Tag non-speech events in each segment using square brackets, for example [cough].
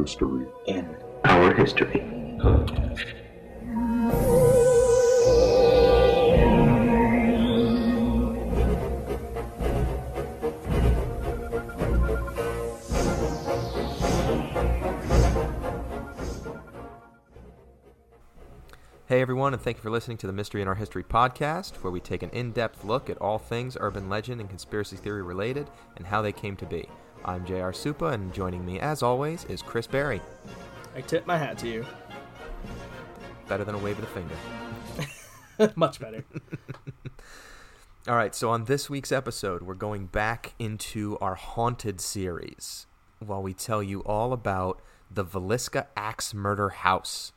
mystery. in our history. Hey everyone, and thank you for listening to the Mystery in Our History podcast, where we take an in depth look at all things urban legend and conspiracy theory related and how they came to be. I'm J.R. Supa, and joining me, as always, is Chris Berry. I tip my hat to you. Better than a wave of the finger. [laughs] Much better. [laughs] All right, so on this week's episode, we're going back into our haunted series while we tell you all about the Villisca Axe Murder House,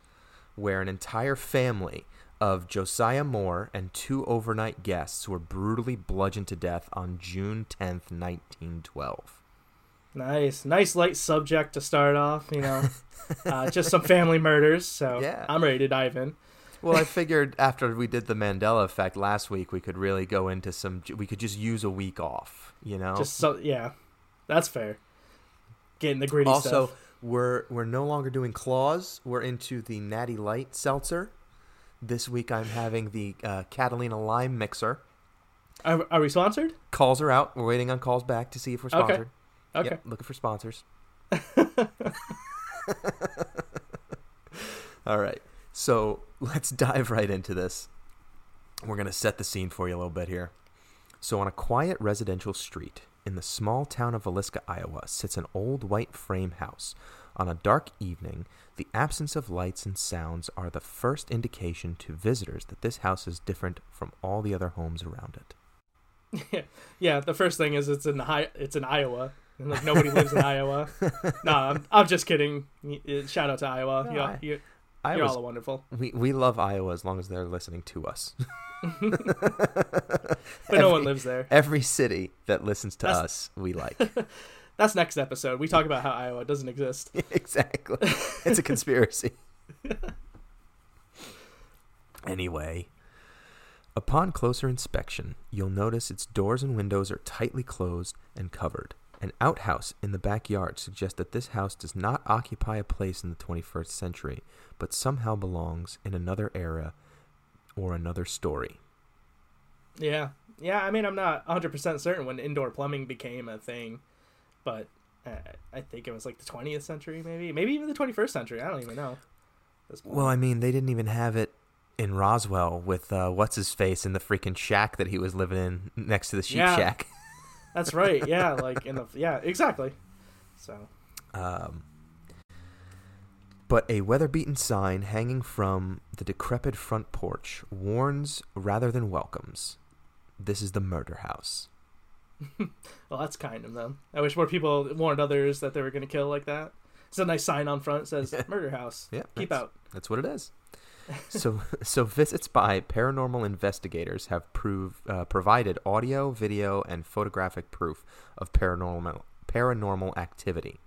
where an entire family of Josiah Moore and two overnight guests were brutally bludgeoned to death on June 10th, 1912. Nice, nice light subject to start off. You know, [laughs] uh, just some family murders. So Yeah. I'm ready to dive in. Well, I [laughs] figured after we did the Mandela effect last week, we could really go into some. We could just use a week off, you know. Just so yeah, that's fair. Getting the gritty also, stuff. we're we're no longer doing claws. We're into the Natty Light seltzer. This week, I'm having the uh, Catalina Lime mixer. Are, are we sponsored? Calls are out. We're waiting on calls back to see if we're sponsored. Okay. Yep, looking for sponsors. [laughs] All right. So let's dive right into this. We're going to set the scene for you a little bit here. So, on a quiet residential street in the small town of Villisca, Iowa, sits an old white frame house. On a dark evening, the absence of lights and sounds are the first indication to visitors that this house is different from all the other homes around it. [laughs] yeah, the first thing is it's in Hi- it's in Iowa. And like nobody lives in [laughs] Iowa. No, I'm, I'm just kidding. Shout out to Iowa. No, I- you, I you're all wonderful. We we love Iowa as long as they're listening to us. [laughs] [laughs] But no one lives there. Every city that listens to That's- us, we like. That's next episode. We talk about how Iowa doesn't exist. exactly. It's a conspiracy. anyway, upon closer inspection, you'll notice its doors and windows are tightly closed and covered. An outhouse in the backyard suggests that this house does not occupy a place in the 21st century, but somehow belongs in another era or another story. Yeah. Yeah, I mean, I'm not 100% certain when indoor plumbing became a thing, but uh, I think it was like the 20th century, maybe. Maybe even the 21st century. I don't even know. Well, I mean, they didn't even have it in Roswell with uh, what's his face in the freaking shack that he was living in next to the sheep Yeah. shack. [laughs] That's right. Yeah, like in the. Yeah, exactly. So, Um, but a weather-beaten sign hanging from the decrepit front porch warns rather than welcomes. This is the murder house. [laughs] well, that's kind of them. I wish more people warned others that they were going to kill like that. It's a nice sign on front that says [laughs] murder house. Yeah, Keep out. That's what it is. [laughs] so, so visits by paranormal investigators have prove, uh, provided audio, video, and photographic proof of paranormal paranormal activity.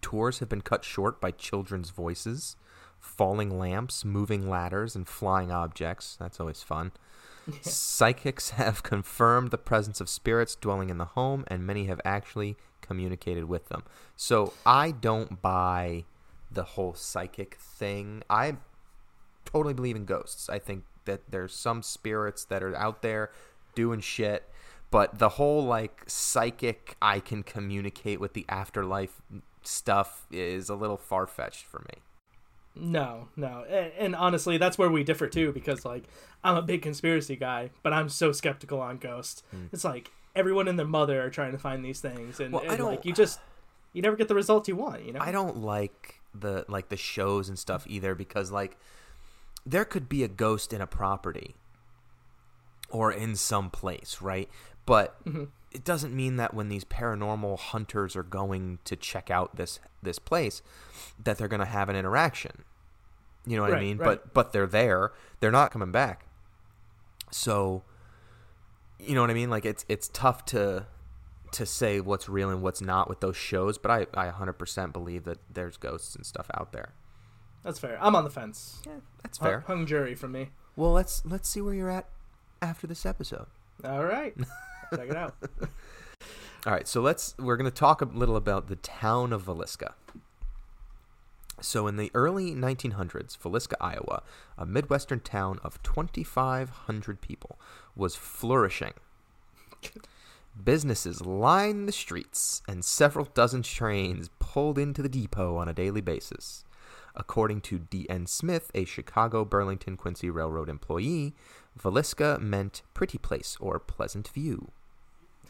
Tours have been cut short by children's voices, falling lamps, moving ladders, and flying objects. That's always fun. [laughs] Psychics have confirmed the presence of spirits dwelling in the home, and many have actually communicated with them. So I don't buy the whole psychic thing. I totally believe in ghosts. I think that there's some spirits that are out there doing shit, but the whole like psychic I can communicate with the afterlife stuff is a little far fetched for me. No, no. And, and honestly, that's where we differ too, because like I'm a big conspiracy guy, but I'm so skeptical on ghosts. Hmm. It's like everyone and their mother are trying to find these things, and. Well, I and, don't- like you just you never get the results you want. You know. I don't like the like the shows and stuff either because like there could be a ghost in a property or in some place, right? But mm-hmm. it doesn't mean that when these paranormal hunters are going to check out this this place that they're going to have an interaction. You know what I mean? right. But but they're there. They're not coming back. So you know what I mean? Like it's it's tough to to say what's real and what's not with those shows, but I, I 100% believe that there's ghosts and stuff out there. That's fair. I'm on the fence. Yeah, that's Hung- fair. Hung jury from me. Well, let's let's see where you're at after this episode. All right, [laughs] check it out. All right, so let's we're going to talk a little about the town of Villisca. So, in the early 1900s, Villisca, Iowa, a Midwestern town of 2,500 people, was flourishing. Businesses lined the streets, and several dozen trains pulled into the depot on a daily basis. According to D.N. Smith, a Chicago Burlington Quincy Railroad employee, Villisca meant pretty place or pleasant view.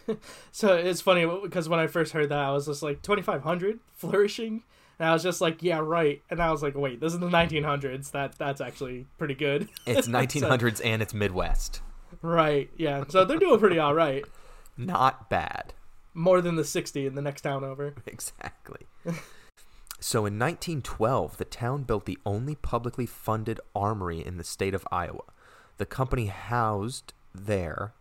[laughs] So it's funny because when I first heard that, I was just like 2,500 flourishing, and I was just like, yeah, right. And I was like, wait, this is the 1900s. That that's actually pretty good. It's [laughs] So- 1900s and it's Midwest. right? Yeah. So they're doing pretty all right. [laughs] Not bad. More than the 60 in the next town over. Exactly. So in 1912, the town built the only publicly funded armory in the state of Iowa. The company housed there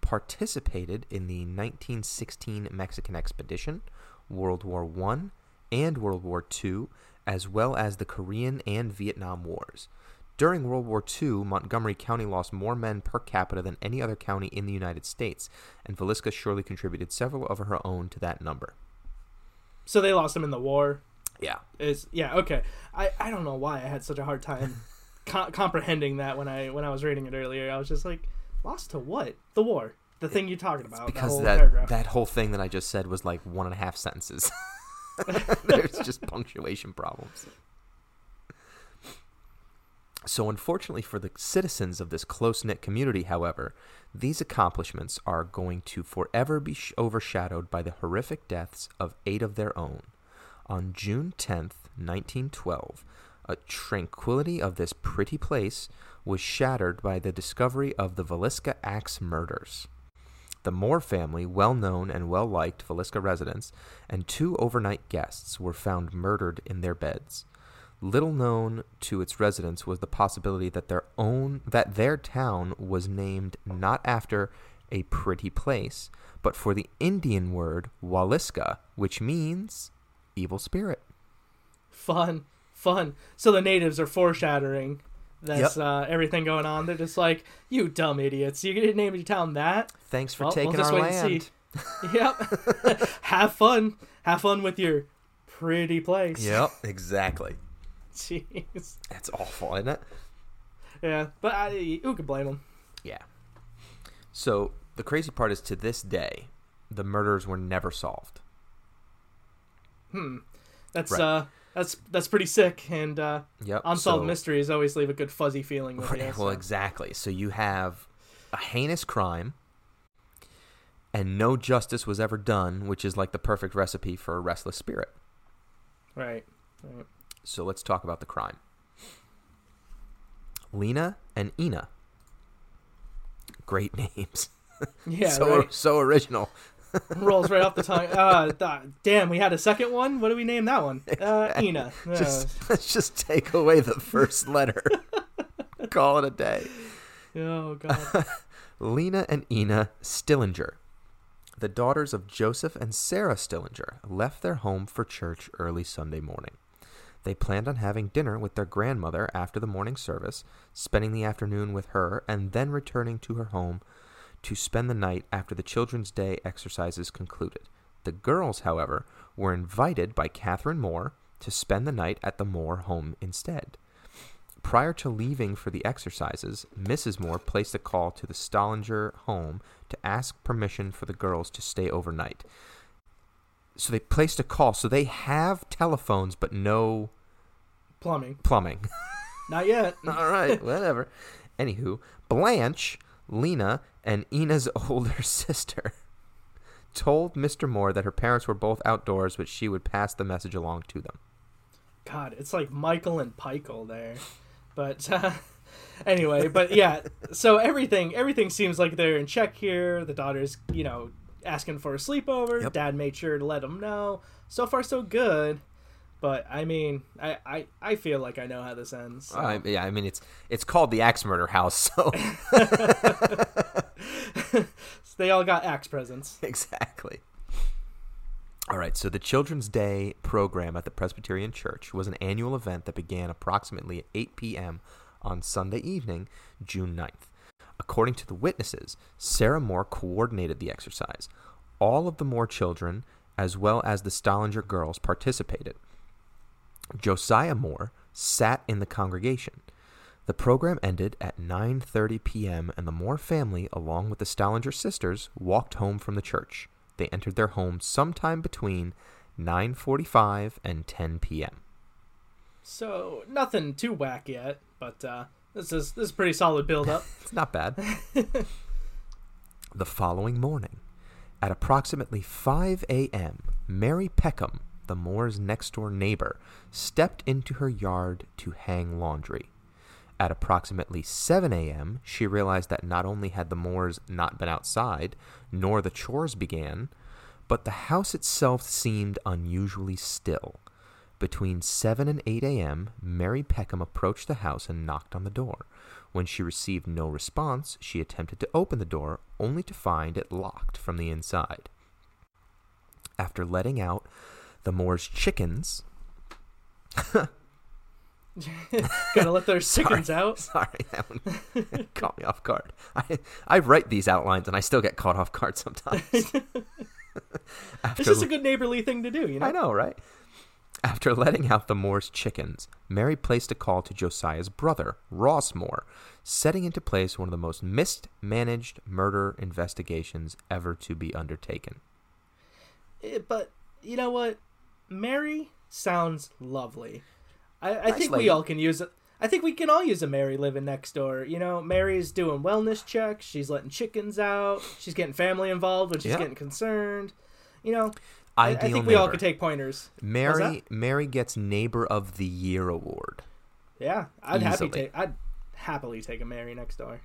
participated in the 1916 Mexican expedition, World War I, and World War II, as well as the Korean and Vietnam Wars. During World War II, Montgomery County lost more men per capita than any other county in the United States, and Villisca surely contributed several of her own to that number. So they lost them in the war. Yeah. Is yeah okay. I I don't know why I had such a hard time [laughs] co- comprehending that when I when I was reading it earlier. I was just like, lost to what? The war. The thing you're talking about. that because whole that paragraph. that whole thing that I just said was like one and a half sentences. [laughs] [laughs] There's just punctuation problems. So, unfortunately for the citizens of this close knit community, however, these accomplishments are going to forever be sh- overshadowed by the horrific deaths of eight of their own. On June 10th, 1912, a tranquility of this pretty place was shattered by the discovery of the Villisca Axe murders. The Moore family, well known and well liked Villisca residents, and two overnight guests were found murdered in their beds. Little known to its residents was the possibility that their own that their town was named not after a pretty place, but for the Indian word Waliska, which means evil spirit. fun, fun. So the natives are foreshadowing this Yep. uh, everything going on. They're just like, you dumb idiots. You didn't name your town that. Thanks for Well, we'll taking just our land. [laughs] yep. [laughs] Have fun. Have fun with your pretty place. Yep, [laughs] exactly. Jeez. That's awful, isn't it? Yeah, but I, who could blame them? Yeah. So the crazy part is to this day, the murders were never solved. Hmm. That's Right. uh, that's that's pretty sick. And uh, Yep. unsolved so- mysteries always leave a good fuzzy feeling with you. Right, so- well, exactly. So you have a heinous crime, and no justice was ever done, which is like the perfect recipe for a restless spirit. Right. right. So let's talk about the crime. Lena and Ina. Great [laughs] names. Yeah. so right. so original. [laughs] Rolls right off the tongue. Uh, th- damn, we had a second one. What do we name that one? Uh, [laughs] Ina. Just let's just take away the first letter. [laughs] Call it a day. oh god. Lena and Ina Stillinger, the daughters of Joseph and Sarah Stillinger, left their home for church early Sunday morning. They planned on having dinner with their grandmother after the morning service, spending the afternoon with her, and then returning to her home to spend the night after the Children's Day exercises concluded. The girls, however, were invited by Catherine Moore to spend the night at the Moore home instead. Prior to leaving for the exercises, Mrs. Moore placed a call to the Stillinger home to ask permission for the girls to stay overnight. So they placed a call. So they have telephones, but no Plumbing. plumbing. [laughs] Not yet. All right, whatever. Anywho, Blanche, Lena, and Ina's [laughs] older sister told Mr. Moore that her parents were both outdoors, but she would pass the message along to them. God, it's like Michael and Pikel there. But uh, [laughs] anyway, but yeah, so everything everything seems like they're in check here. The daughter's, you know, asking for a sleepover. Yep. Dad made sure to let them know. So far so good. But I mean, I, I, I feel like I know how this ends. so. Uh, yeah, I mean it's it's called the Axe Murder House, so So [laughs] they all got axe presents. [laughs] exactly. All right, so the Children's Day program at the Presbyterian Church was an annual event that began approximately at 8 p.m. on Sunday evening, June 9th. According to the witnesses, Sarah Moore coordinated the exercise. All of the Moore children, as well as the Stillinger girls, participated. Josiah Moore sat in the congregation. The program ended at 9:30 p.m. and the Moore family along with the Stillinger sisters walked home from the church. They entered their home sometime between 9:45 and 10 p.m. So nothing too whack yet, but uh, this is this is pretty solid build up. [laughs] It's not bad. the following morning, at approximately 5 a.m., Mary Peckham, the Moore's next door neighbor, stepped into her yard to hang laundry. At approximately 7 a.m., she realized that not only had the Moores not been outside, nor the chores began, but the house itself seemed unusually still. Between 7 and 8 a.m., Mary Peckham approached the house and knocked on the door. When she received no response, she attempted to open the door, only to find it locked from the inside. After letting out the Moore's chickens, [laughs] Gotta let their chickens out. sorry, that one [laughs] caught me off guard. I, I write these outlines and I still get caught off guard sometimes. [laughs] After It's just a good neighborly thing to do, you know. I know, right? After letting out the Moore's chickens, Mary placed a call to Josiah's brother, Ross Moore, setting into place one of the most mismanaged murder investigations ever to be undertaken. Eh, But you know what? Mary sounds lovely. I, I Nice think lady. we all can use it. I think we can all use a Mary living next door. You know, Mary's doing wellness checks. She's letting chickens out. She's getting family involved when she's Yeah. getting concerned. You know, I, I think we all could take pointers. Mary Mary gets Neighbor of the Year award. Yeah, I'd happy take. I'd happily take a Mary next door.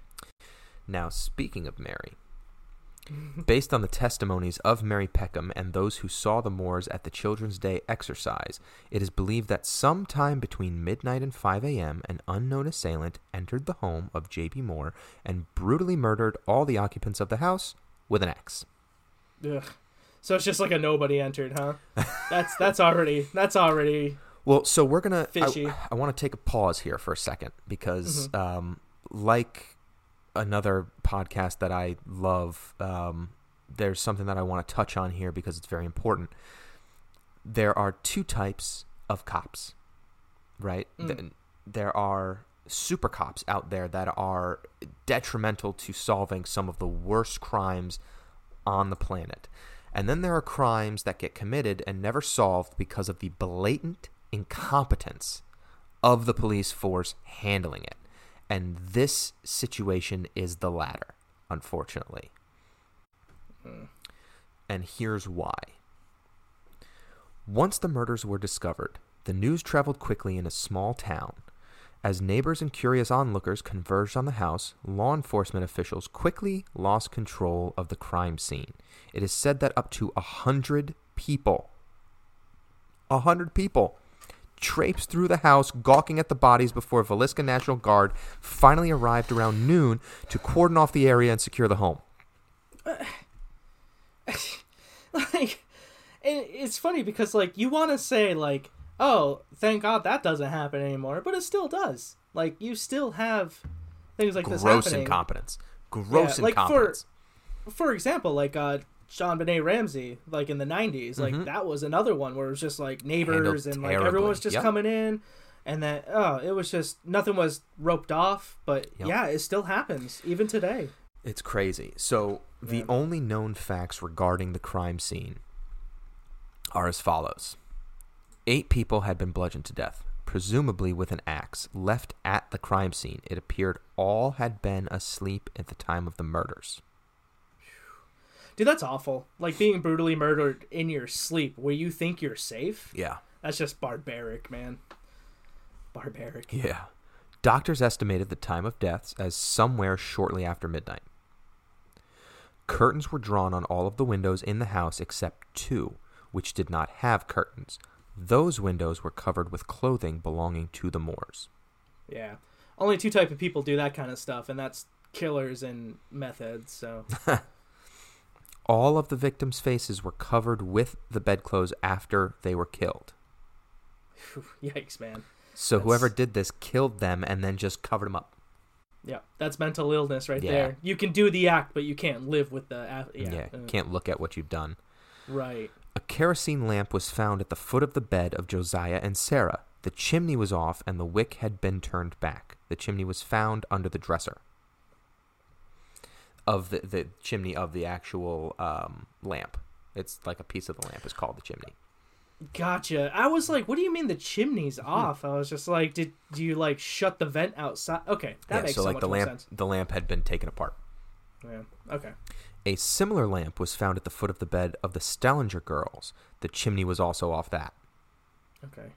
Now, speaking of Mary, based on the testimonies of Mary Peckham and those who saw the Moores at the Children's Day exercise, it is believed that sometime between midnight and 5 a.m., an unknown assailant entered the home of J.B. Moore and brutally murdered all the occupants of the house with an axe. Ugh. So it's just like a nobody entered, huh? [laughs] That's that's already that's already Well, so we're gonna. Fishy. I, I want to take a pause here for a second because, um, like another podcast that I love, um, there's something that I want to touch on here because it's very important. There are two types of cops, right? Th- There are super cops out there that are detrimental to solving some of the worst crimes on the planet. And then there are crimes that get committed and never solved because of the blatant incompetence of the police force handling it. And this situation is the latter, unfortunately. Hmm. And here's why. Once the murders were discovered, the news traveled quickly in a small town. As neighbors and curious onlookers converged on the house, law enforcement officials quickly lost control of the crime scene. It is said that up to a hundred people, a hundred people, traipsed through the house, gawking at the bodies before Villisca National Guard finally arrived around noon to cordon off the area and secure the home. [laughs] like and it's funny because like you want to say like oh thank god that doesn't happen anymore but it still does like you still have things like this happening. Gross incompetence. Gross Yeah, like for- incompetence. for example like uh JonBenét Ramsey, like in the '90s, like that was another one where it was just like neighbors Mm-hmm. Handled and like everyone was just Yep. coming in, and that oh, it was just nothing was roped off. But Yep. yeah, it still happens even today. It's crazy. So the only known facts regarding the crime scene are as follows: eight people had been bludgeoned to death, presumably with an axe, left at the crime scene. It appeared all had been asleep at the time of the murders. Dude, that's awful. Like being brutally murdered in your sleep, where you think you're safe. Yeah. That's just barbaric, man. Barbaric. Yeah. Doctors estimated the time of deaths as somewhere shortly after midnight. Curtains were drawn on all of the windows in the house except two, which did not have curtains. Those windows were covered with clothing belonging to the Moores. Yeah. Only two type of people do that kind of stuff, and that's killers and meth heads. So [laughs] All of the victims' faces were covered with the bedclothes after they were killed. yikes, man. So That's- whoever did this killed them and then just covered them up. Yeah, that's mental illness right Yeah. there. You can do the act, but you can't live with the act. Yeah, Yeah, uh, can't look at what you've done. right. A kerosene lamp was found at the foot of the bed of Josiah and Sarah. The chimney was off and the wick had been turned back. The chimney was found under the dresser. Of the, the chimney of the actual um, lamp. It's like a piece of the lamp is called the chimney. Gotcha. I was like, what do you mean the chimney's Hmm. off? I was just like, did do you like shut the vent outside? Okay, that yeah, makes so so like much the lamp sense. the lamp had been taken apart. Yeah. Okay. A similar lamp was found at the foot of the bed of the Stillinger girls. The chimney was also off that. Okay.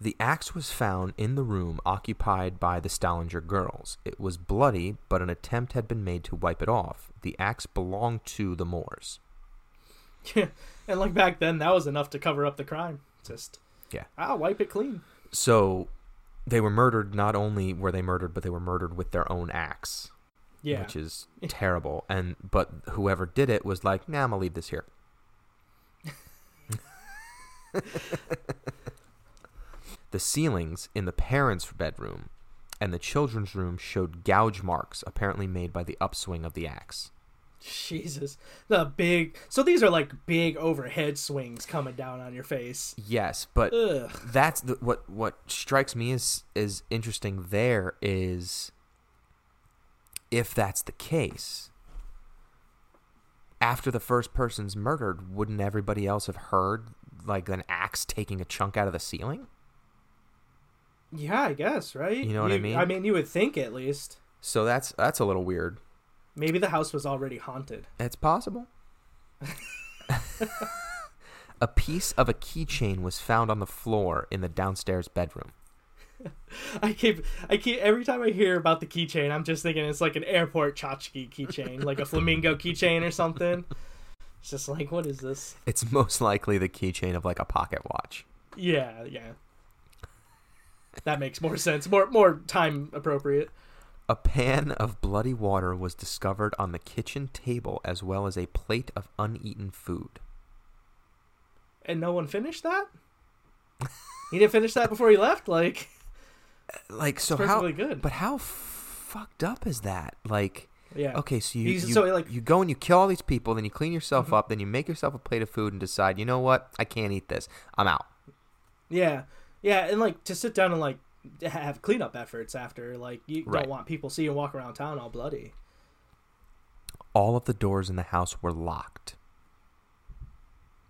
The axe was found in the room occupied by the Stillinger girls. It was bloody, but an attempt had been made to wipe it off. The axe belonged to the Moores. Yeah. And like back then, that was enough to cover up the crime. Just Yeah. I'll wipe it clean. So they were murdered. Not only were they murdered, but they were murdered with their own axe, Yeah. which is [laughs] terrible. And but whoever did it was like, "Nah, I'm gonna leave this here." [laughs] the ceilings in the parents' bedroom and the children's room showed gouge marks, apparently made by the upswing of the axe. Jesus. The big. So these are like big overhead swings coming down on your face. Yes, but Ugh. that's the, what what strikes me as is interesting. There is, if that's the case, after the first person's murdered, wouldn't everybody else have heard like an axe taking a chunk out of the ceiling? Yeah, I guess, right? You know what I mean? I mean, you would think at least. So that's that's a little weird. Maybe the house was already haunted. It's possible. [laughs] a piece of a keychain was found on the floor in the downstairs bedroom. [laughs] I keep, I keep every time I hear about the keychain, I'm just thinking it's like an airport tchotchke keychain, like a flamingo keychain or something. It's just like, what is this? It's most likely the keychain of like a pocket watch. Yeah, yeah. That makes more sense. More, more time appropriate. A pan of bloody water was discovered on the kitchen table as well as a plate of uneaten food. And no one finished that. He didn't finish that before he left. Like, Like so how good. But how fucked up is that? Like yeah. okay, so you He's- you, so, like- Mm-hmm. you go and you kill all these people, then you clean yourself up, then you make yourself a plate of food and decide, "You know what? I can't eat this. I'm out." Yeah, yeah, and like to sit down and like have cleanup efforts after, like you Right. don't want people see you walk around town all bloody. All of the doors in the house were locked,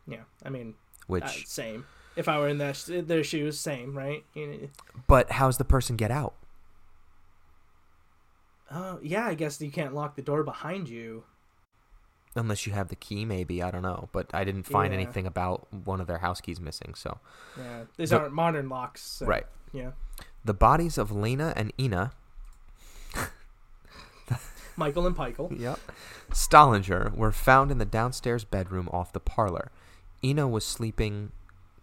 Yeah, I mean, which uh, same. If I were in their their shoes, same, right? But how's the person get out? Oh, yeah, I guess you can't lock the door behind you. Unless you have the key, maybe I don't know. But I didn't find Yeah. anything about one of their house keys missing. So Yeah, these The- aren't modern locks. so- right, Yeah, the bodies of Lena and Ina [laughs] Michael and Pikel. Yep. Stillinger were found in the downstairs bedroom off the parlor. Ina was sleeping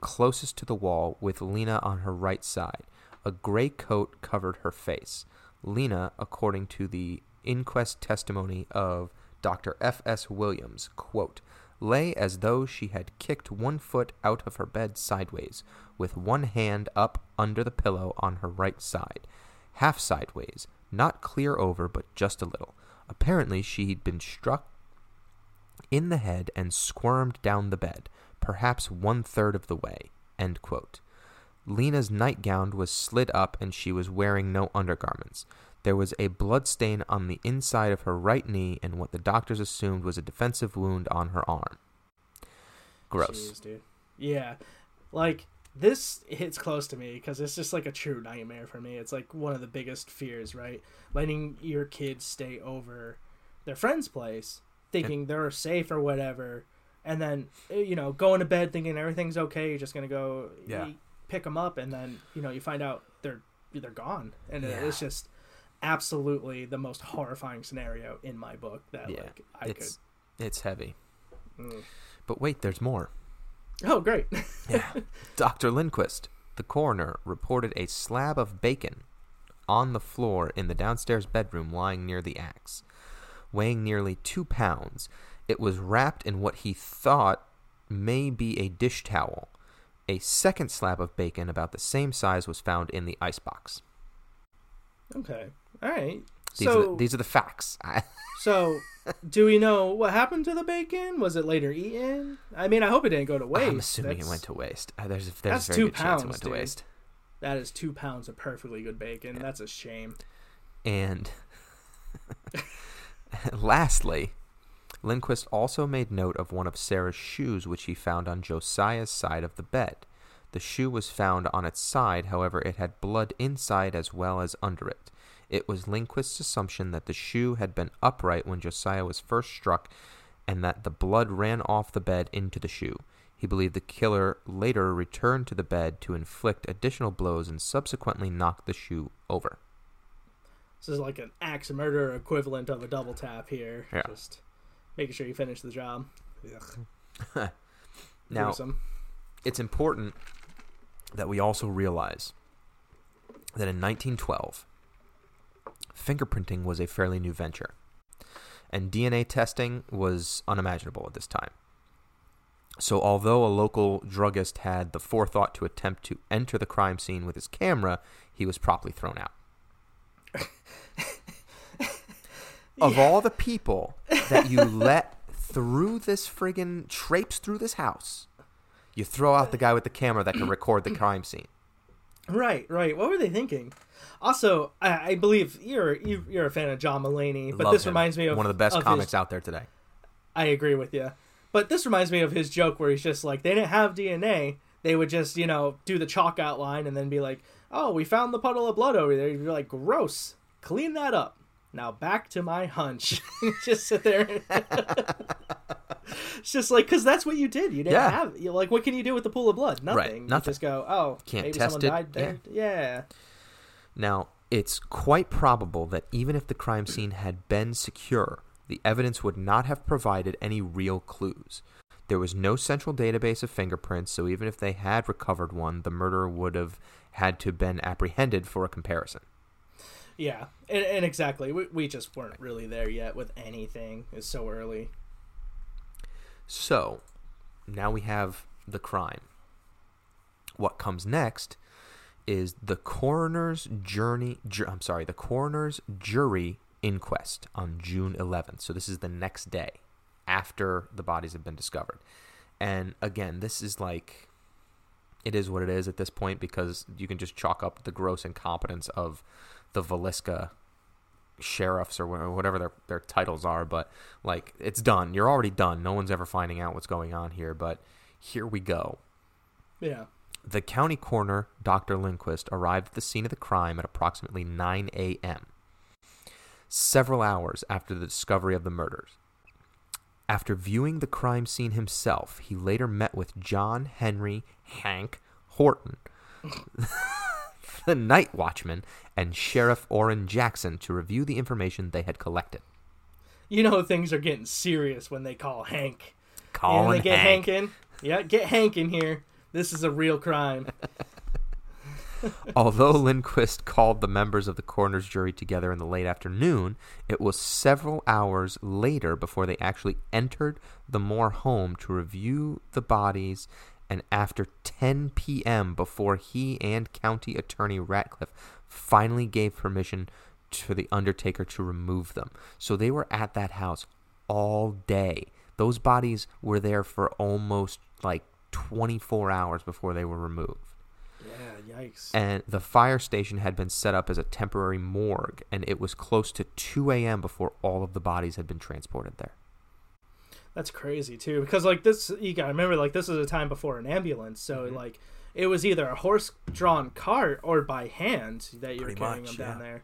closest to the wall with Lena on her right side. A gray coat covered her face. Lena, according to the inquest testimony of Dr. F.S. Williams, quote, lay as though she had kicked one foot out of her bed sideways, with one hand up under the pillow on her right side, half sideways, not clear over, but just a little. Apparently, she'd been struck in the head and squirmed down the bed, perhaps one third of the way. End quote. Lena's nightgown was slid up and she was wearing no undergarments. There was a blood stain on the inside of her right knee and what the doctors assumed was a defensive wound on her arm. Gross. Jeez, dude. Yeah, like this hits close to me because it's just like a true nightmare for me. It's like one of the biggest fears, right? Letting your kids stay over their friend's place, thinking they're safe or whatever, and then eh, you know going to bed thinking everything's okay. You're just gonna go Yeah. pick them up, and then you know you find out they're they're gone, and Yeah. it's just absolutely the most horrifying scenario in my book that Yeah, like I it's it's heavy. Mm. But wait, there's more. Oh, great. [laughs] Yeah. Dr. Lindquist, the coroner, reported a slab of bacon on the floor in the downstairs bedroom lying near the axe. Weighing nearly two pounds, it was wrapped in what he thought may be a dish towel. A second slab of bacon about the same size was found in the icebox. Okay. All right. These, are, the, So- these are the facts. [laughs] So, do we know what happened to the bacon? Was it later eaten? I mean, I hope it didn't go to waste. I'm assuming That's- it went to waste. Uh, there's a, there's a very two good chance it pounds, went to waste. That is two pounds of perfectly good bacon. That's a shame. And [laughs] lastly, Lindquist also made note of one of Sarah's shoes, which he found on Josiah's side of the bed. The shoe was found on its side, however, it had blood inside as well as under it. It was Lindquist's assumption that the shoe had been upright when Josiah was first struck and that the blood ran off the bed into the shoe. He believed the killer later returned to the bed to inflict additional blows and subsequently knocked the shoe over. This is like an axe murder equivalent of a double tap here. Yeah. Just making sure you finish the job. Ugh, [laughs] Now, gruesome. it's important that we also realize that in 1912, fingerprinting was a fairly new venture, and DNA testing was unimaginable at this time. So, although a local druggist had the forethought to attempt to enter the crime scene with his camera, he was promptly thrown out. [laughs] Of all the people that you let through this friggin' traipse through this house, you throw out the guy with the camera that can record the crime scene. Right, right. What were they thinking? Also, I, I believe you're you, you're a fan of John Mulaney, but Love this him. reminds me of one of the best of his- comics out there today. I agree with you. But this reminds me of his joke where he's just like, they didn't have DNA. They would just, you know, do the chalk outline and then be like, oh, we found the puddle of blood over there. You'd be like, gross. Clean that up. Now back to my hunch. [laughs] just sit there. [laughs] it's just like, because that's what you did. You didn't Yeah. have, you like, what can you do with the pool of blood? Nothing. You nothing. just go, oh, Can't maybe test someone it. died there. Yeah. Now, it's quite probable that even if the crime scene had been secure, the evidence would not have provided any real clues. There was no central database of fingerprints, so even if they had recovered one, the murderer would have had to been apprehended for a comparison. Yeah. And, and exactly. We, we just weren't really there yet with anything. It's so early. So, now we have the crime. What comes next is the coroner's journey. Ju- I'm sorry, the coroner's jury inquest on June 11th. So this is the next day after the bodies have been discovered. And again, this is like it is what it is at this point because you can just chalk up the gross incompetence of the Villisca sheriffs or whatever their, their titles are, but like it's done. You're already done. No one's ever finding out what's going on here, but here we go. Yeah. The county coroner, Dr. Lindquist, arrived at the scene of the crime at approximately 9 a.m., several hours after the discovery of the murders. After viewing the crime scene himself, he later met with John Henry Hank Horton, [laughs] the night watchman, and Sheriff Orrin Jackson to review the information they had collected. You know things are getting serious when they call Hank. Colin and they get Hank. Hank in. Yeah, get Hank in here. This is a real crime. [laughs] Although Lindquist called the members of the coroner's jury together in the late afternoon, it was several hours later before they actually entered the Moore home to review the bodies, and after 10 p.m. before he and County Attorney Ratcliffe finally gave permission for the undertaker to remove them. So they were at that house all day. Those bodies were there for almost like 24 hours before they were removed Yeah, yikes. and the fire station had been set up as a temporary morgue, and it was close to 2 a.m. before all of the bodies had been transported there. That's crazy too, because like this, you gotta remember, like this is a time before an ambulance, so Mm-hmm. like it was either a horse-drawn cart or by hand that you were carrying much, them down yeah. there.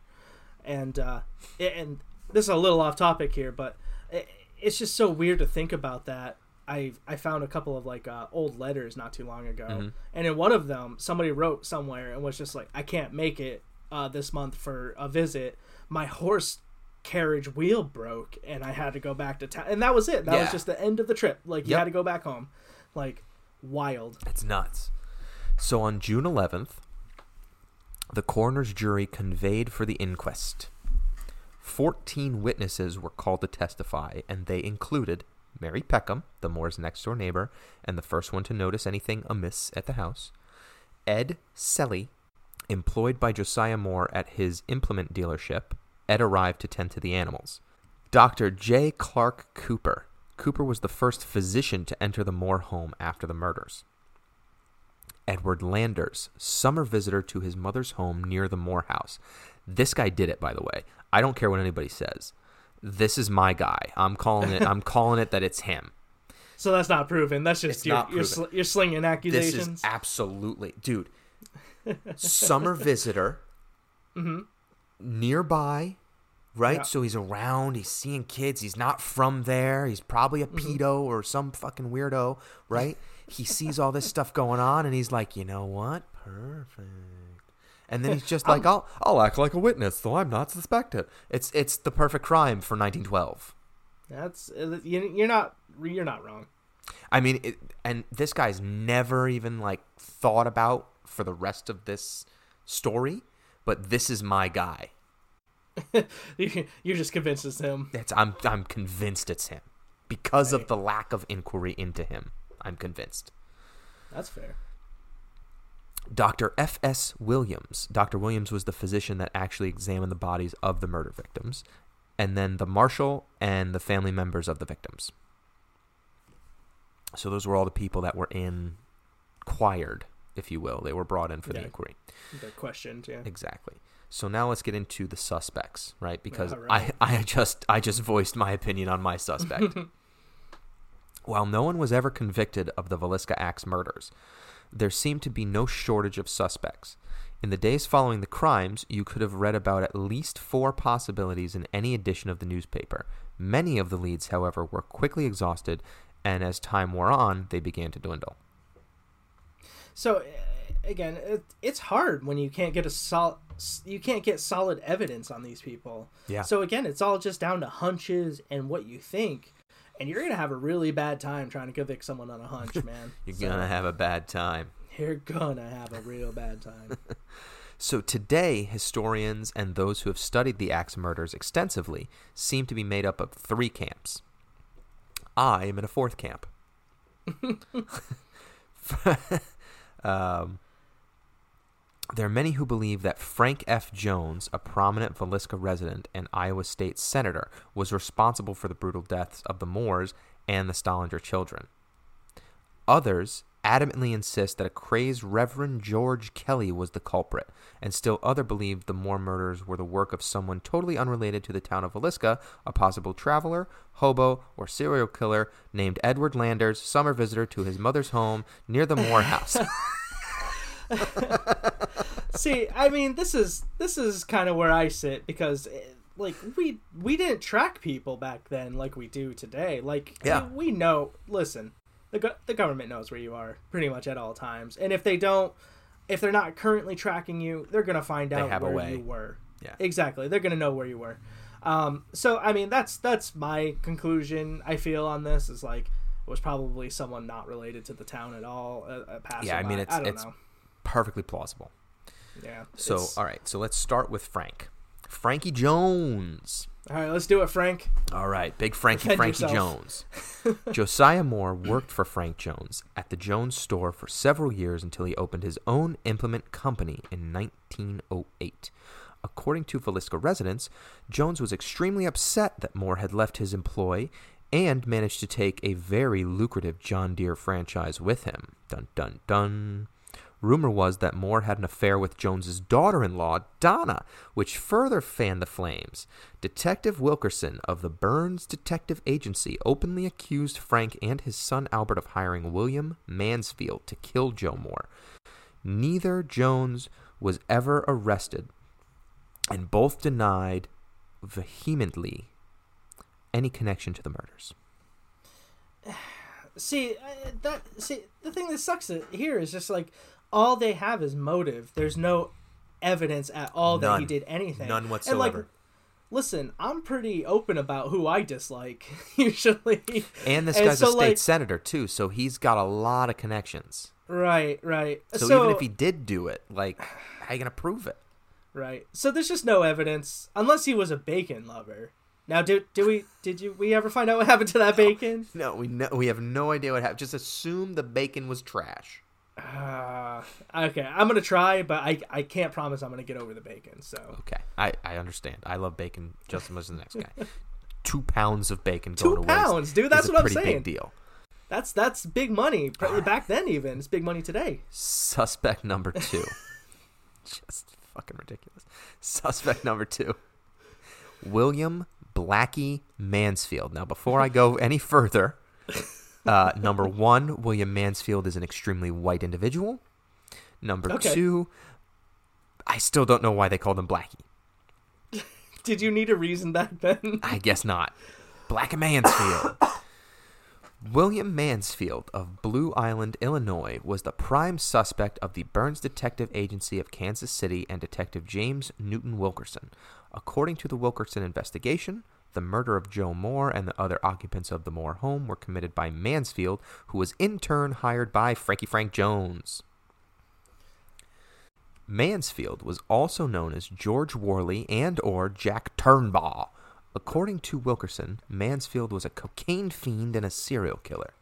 And uh, it- and this is a little off topic here, but it, it's just so weird to think about that. I I found a couple of like uh, old letters not too long ago, Mhm. and in one of them, somebody wrote somewhere and was just like, "I can't make it uh, this month for a visit. My horse carriage wheel broke, and I had to go back to town." And that was it. That was just the end of the trip. Like you Yep. had to go back home. Like wild. It's nuts. So on June 11th, the coroner's jury conveyed for the inquest. Fourteen witnesses were called to testify, and they included Mary Peckham, the Moore's next door neighbor, and the first one to notice anything amiss at the house, Ed Selly, employed by Josiah Moore at his implement dealership, Ed arrived to tend to the animals. Dr. J. Clark Cooper. Cooper was the first physician to enter the Moore home after the murders. Edward Landers, summer visitor to his mother's home near the Moore house. This guy did it, by the way. I don't care what anybody says. This is my guy. I'm calling it. I'm [laughs] calling it that it's him. So that's not proven. That's just It's you're, sl- you're slinging This accusations. is absolutely, dude. [laughs] Summer visitor, Mm-hmm. nearby, right? Yeah. So he's around. He's seeing kids. He's not from there. He's probably a pedo or some fucking weirdo, right? he sees all this stuff going on, and he's like, you know what? Perfect. And then he's just [laughs] like, I'll I'll act like a witness, though I'm not suspected. It's it's the perfect crime for 1912. That's uh, you- you're not you're not wrong. I mean, it, and this guy's never even like thought about for the rest of this story, but this is my guy. [laughs] You- You're just convinced it's him. It's I'm I'm convinced it's him because of the lack of inquiry into him. I'm convinced. That's fair. Dr. F.S. Williams. Dr. Williams was the physician that actually examined the bodies of the murder victims, and then the marshal and the family members of the victims. So those were all the people that were inquired, if you will. They were brought in for the Yeah. inquiry. The questions, yeah. Exactly. So now let's get into the suspects, right? Because right. I, I just I just voiced my opinion on my suspect. [laughs] While no one was ever convicted of the Villisca Axe murders, there seemed to be no shortage of suspects. In the days following the crimes, you could have read about at least four possibilities in any edition of the newspaper. Many of the leads, however, were quickly exhausted, and as time wore on, they began to dwindle. So again, it, it's hard when you can't get a sol- you can't get solid evidence on these people. Yeah. So again, it's all just down to hunches and what you think, and you're gonna have a really bad time trying to convict someone on a hunch, [laughs] man. You're So, gonna have a bad time. You're gonna have a real bad time. [laughs] So today, historians and those who have studied the axe murders extensively seem to be made up of three camps. I am in a fourth camp. [laughs] um, there are many who believe that Frank F. Jones, a prominent Villisca resident and Iowa State senator, was responsible for the brutal deaths of the Moores and the Stillinger children. Others adamantly insist that a crazed Reverend George Kelly was the culprit, and still other believe the Moore murders were the work of someone totally unrelated to the town of Villisca, a possible traveler, hobo, or serial killer named Edward Landers, summer visitor to his mother's home near the Moore [laughs] house. [laughs] See, I mean, this is this is kind of where I sit because eh, like we we didn't track people back then like we do today. Like Yeah. we, we know. Listen, the go- the government knows where you are pretty much at all times, and if they don't, if they're not currently tracking you, they're gonna find out have a where way. you were. Yeah. exactly. They're gonna know where you were. Um, so I mean, that's that's my conclusion. I feel on this is like it was probably someone not related to the town at all. A, a passerby. Yeah, I mean, it's- I don't it's- know. Perfectly plausible. Yeah. So, it's- all right, so let's start with Frank. Frankie Jones. all right, let's do it, Frank. All right, big Frankie Defend Frankie yourself. Jones. [laughs] Josiah Moore worked for Frank Jones at the Jones store for several years until he opened his own implement company in 1908. According to Villisca residents, Jones was extremely upset that Moore had left his employ and managed to take a very lucrative John Deere franchise with him. Dun dun dun. Rumor was that Moore had an affair with Jones's daughter-in-law, Donna, which further fanned the flames. Detective Wilkerson of the Burns Detective Agency openly accused Frank and his son Albert of hiring William Mansfield to kill Joe Moore. Neither Jones was ever arrested, and both denied vehemently any connection to the murders. [sighs] See that. See the thing that sucks here is just like all they have is motive. There's no evidence at all that he did anything. None whatsoever. And like, listen, I'm pretty open about who I dislike [laughs] usually. And this And guy's a state like- senator too, so he's got a lot of connections. Right, right. So, So, even if he did do it, like, how you gonna prove it? right. So there's just no evidence unless he was a bacon lover. Now, do do we did you we ever find out what happened to that bacon? No, we know we have no idea what happened. Just assume the bacon was trash. Uh, okay, I'm gonna try, but I I can't promise I'm gonna get over the bacon. So Okay, I, I understand. I love bacon just as much as the next guy. [laughs] Two pounds of bacon Two going pounds, dude, that's what I'm saying. Big deal. that's that's big money back then. Even it's big money today. Suspect number two. [laughs] just fucking ridiculous. Suspect number two. William Blackie Mansfield. Now, before I go any further, uh, number one, William Mansfield is an extremely white individual. Number Okay. two, I still don't know why they called him Blackie. [laughs] Did you need a reason back then? [laughs] I guess not. Black Mansfield. William Mansfield of Blue Island, Illinois, was the prime suspect of the Burns Detective Agency of Kansas City and Detective James Newton Wilkerson. According to the Wilkerson investigation, the murder of Joe Moore and the other occupants of the Moore home were committed by Mansfield, who was in turn hired by Frankie Frank Jones. Mansfield was also known as George Worley and or Jack Turnbaugh. According to Wilkerson, Mansfield was a cocaine fiend and a serial killer.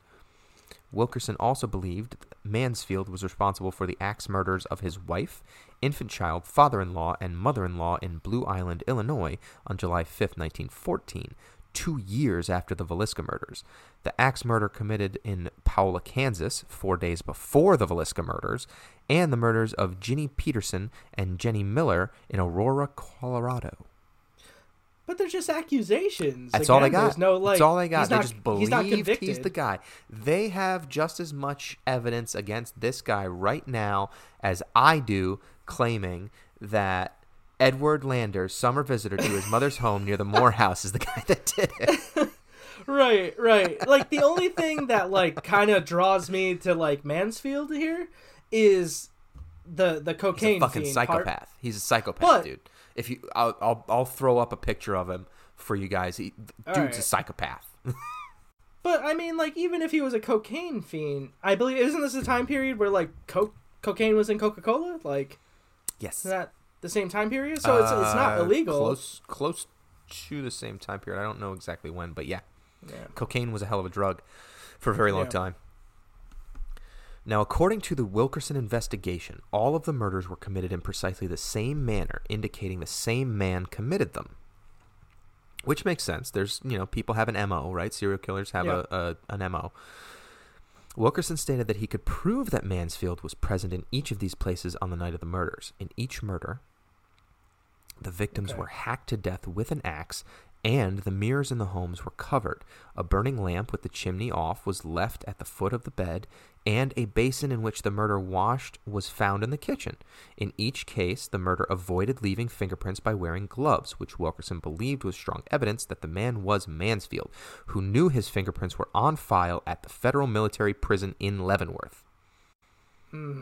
Wilkerson also believed Mansfield was responsible for the axe murders of his wife, infant child, father-in-law, and mother-in-law in Blue Island, Illinois on July 5, 1914, two years after the Villisca murders. The axe murder committed in Paola, Kansas, four days before the Villisca murders, and the murders of Ginny Peterson and Jenny Miller in Aurora, Colorado. But they're just accusations. That's all they got. there's No, like, That's all they got. he's They not- just he's he's, the guy. They have just as much evidence against this guy right now as I do, claiming that Edward Landers, summer visitor to his mother's home near the Moore house, is the [laughs] guy that did it. Right, right. Like the only thing that like kind of draws me to like Mansfield here is the the cocaine. He's a fucking fiend part. psychopath. He's a psychopath, But- dude. If you, I'll, I'll, I'll throw up a picture of him for you guys. He, dude's Alright. a psychopath. [laughs] But I mean, like even if he was a cocaine fiend, I believe isn't this the time period where like co- cocaine was in Coca Cola? Like yes. that the same time period? So it's it's not Uh, illegal. Close, close to the same time period. I don't know exactly when, but yeah. Yeah. cocaine was a hell of a drug for a very long Yeah. time. Now, according to the Wilkerson investigation, all of the murders were committed in precisely the same manner, indicating the same man committed them. Which makes sense. There's, you know, people have an MO, right? Serial killers have Yeah. a, a an MO. Wilkerson stated that he could prove that Mansfield was present in each of these places on the night of the murders. In each murder, the victims Okay. were hacked to death with an axe, and the mirrors in the homes were covered. A burning lamp with the chimney off was left at the foot of the bed, and a basin in which the murder washed was found in the kitchen. In each case, the murder avoided leaving fingerprints by wearing gloves, which Wilkerson believed was strong evidence that the man was Mansfield, who knew his fingerprints were on file at the federal military prison in Leavenworth. Hmm.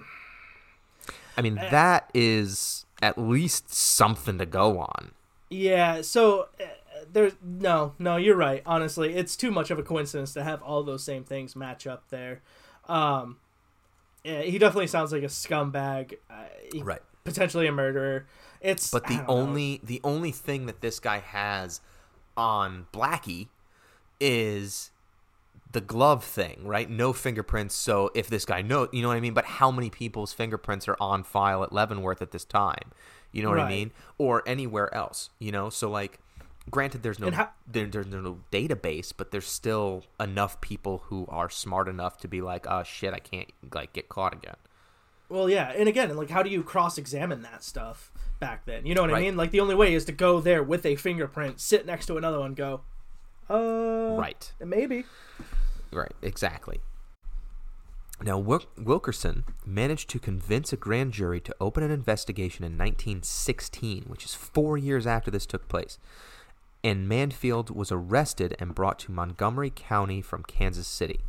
I mean, that is at least something to go on. Yeah, so uh, there's no, no, you're right. Honestly, it's too much of a coincidence to have all those same things match up there. Um, yeah, he definitely sounds like a scumbag, uh, Right. Potentially a murderer. It's But the don't know. only the only thing that this guy has on Blackie is the glove thing, right? No fingerprints. So if this guy know, you know what I mean. But how many people's fingerprints are on file at Leavenworth at this time? You know what I mean? Or anywhere else? You know. So like, granted, there's no how- there, there's no database, but there's still enough people who are smart enough to be like, oh shit, I can't like get caught again. Well, yeah, and again, like how do you cross-examine that stuff back then? You know what I mean? Like the only way is to go there with a fingerprint, sit next to another one, go, uh, Right. maybe. Right, exactly. Now, Wilkerson managed to convince a grand jury to open an investigation in 1916, which is four years after this took place. And Mansfield was arrested and brought to Montgomery County from Kansas City.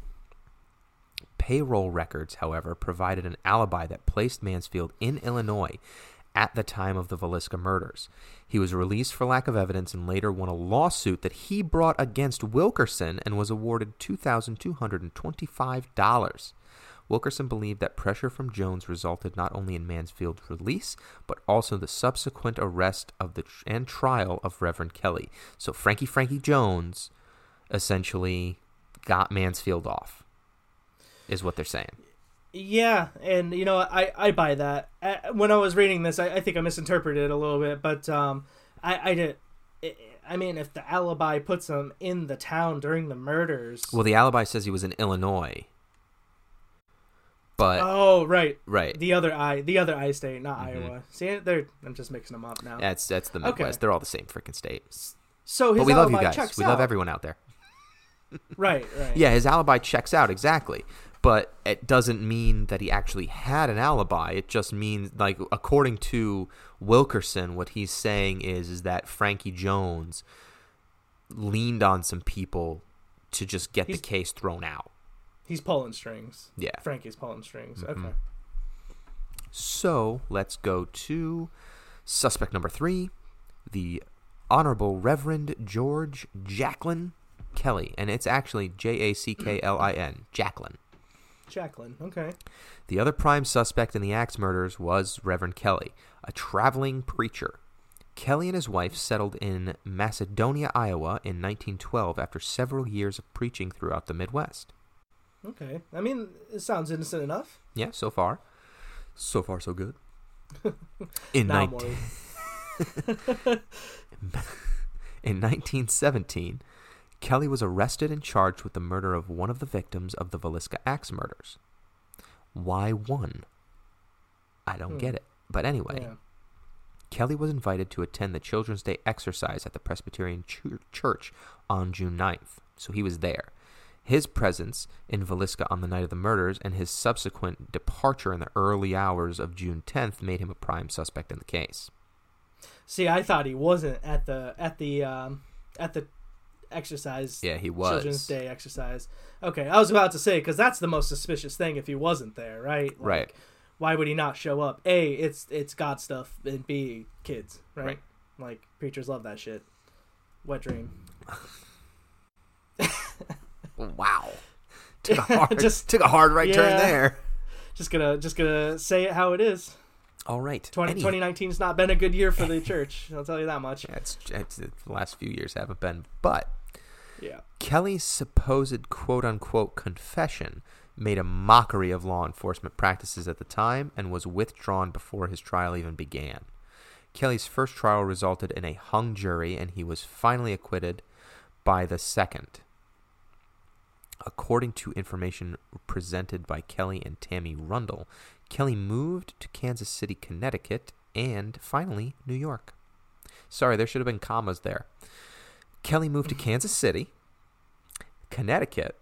Payroll records, however, provided an alibi that placed Mansfield in Illinois at the time of the Villisca murders. He was released for lack of evidence and later won a lawsuit that he brought against Wilkerson and was awarded $2,225. Wilkerson believed that pressure from Jones resulted not only in Mansfield's release, but also the subsequent arrest of the and trial of Reverend Kelly. So Frankie Frankie Jones essentially got Mansfield off, is what they're saying. Yeah, and you know I I buy that. Uh, When I was reading this, I, I think I misinterpreted it a little bit, but um, I I did. I mean, if the alibi puts him in the town during the murders. Well, the alibi says he was in Illinois, but oh right, right, the other I the other I state, not Mhm. Iowa. See, they're I'm just mixing them up now. that's that's the Okay. Midwest. They're all the same freaking state. So his But we love you guys. We out. love everyone out there. [laughs] Right, right. Yeah, his alibi checks out exactly. But it doesn't mean that he actually had an alibi. It just means like according to Wilkerson, what he's saying is is that Frankie Jones leaned on some people to just get He's- the case thrown out. He's pulling strings. Yeah. Frankie's pulling strings. Mhm. Okay. So let's go to suspect number three, the Honorable Reverend George Jacklin Kelly, and it's actually J A C K L I N, [clears throat] Jacklin. Jacqueline. Okay. The other prime suspect in the axe murders was Reverend Kelly, a traveling preacher. Kelly and his wife settled in Macedonia, Iowa in 1912 after several years of preaching throughout the Midwest. Okay. I mean, it sounds innocent enough. Yeah, so far. So far, so good. [laughs] [laughs] In, 19 in 1917, Kelly was arrested and charged with the murder of one of the victims of the Villisca axe murders. Why one? I don't Hmm. get it. But anyway, Yeah. Kelly was invited to attend the Children's Day exercise at the Presbyterian Ch- Church on June 9th, so he was there. His presence in Villisca on the night of the murders and his subsequent departure in the early hours of June 10th made him a prime suspect in the case. See, I thought he wasn't at the at the um at the exercise. Yeah, he was. Children's Day exercise. Okay, I was about to say because that's the most suspicious thing if he wasn't there, right? Like, Right. Why would he not show up? A, it's it's God stuff, and B, kids, right? Right. Like preachers love that shit. Wet dream. [laughs] Wow. [laughs] Took a hard, Just- took a hard right turn there. Just gonna just gonna say it how it is. All right. 20, Any- 2019's not been a good year for the church. I'll tell you that much. Yeah, it's, it's, the last few years haven't been. But Yeah. Kelly's supposed quote unquote confession made a mockery of law enforcement practices at the time and was withdrawn before his trial even began. Kelly's first trial resulted in a hung jury and he was finally acquitted by the second. According to information presented by Kelly and Tammy Rundle, Kelly moved to Kansas City, Connecticut, and finally New York. Sorry, there should have been commas there. Kelly moved to Kansas City, Connecticut,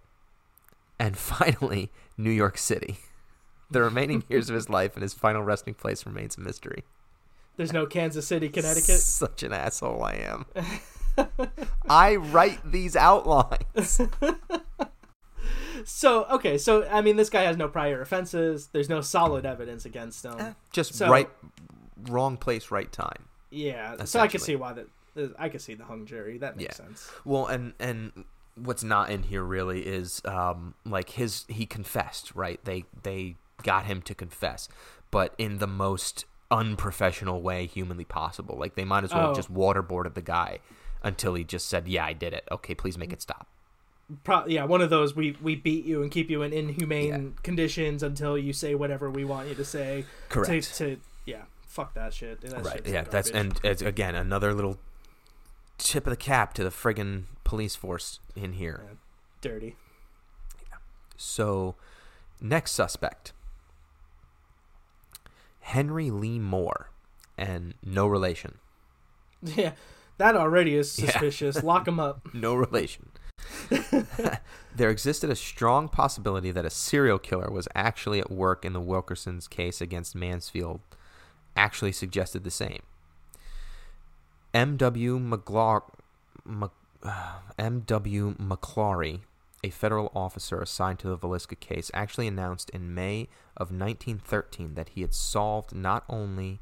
and [laughs] finally New York City. The remaining years of his life and his final resting place remains a mystery. There's no Kansas City, Connecticut. [laughs] Such an asshole I am. [laughs] I write these outlines. So okay, so I mean, this guy has no prior offenses. There's no solid evidence against him. Just So- right, wrong place, right time. Yeah, so I can see why that. I can see the hung jury. That makes Yeah. sense. Well, and and what's not in here really is um like his he confessed, right? They they got him to confess, but in the most unprofessional way humanly possible. Like they might as well Oh. have just waterboarded the guy until he just said, "Yeah, I did it. Okay, please make it stop." Pro- yeah, one of those we we beat you and keep you in inhumane conditions until you say whatever we want you to say. Correct. To, to yeah, fuck that shit. That right. Yeah. That's and it's again another little tip of the cap to the friggin' police force in here. Yeah, dirty. So, next suspect Henry Lee Moore, and no relation. [laughs] Yeah, that already is Yeah. suspicious. [laughs] Lock him up. No relation. [laughs] there existed a strong possibility that a serial killer was actually at work in the Wilkerson's case against Mansfield, actually suggested the same. M.W. McGlaw, Mc, uh, M.W. McClary, a federal officer assigned to the Villisca case, actually announced in May of 1913 that he had solved not only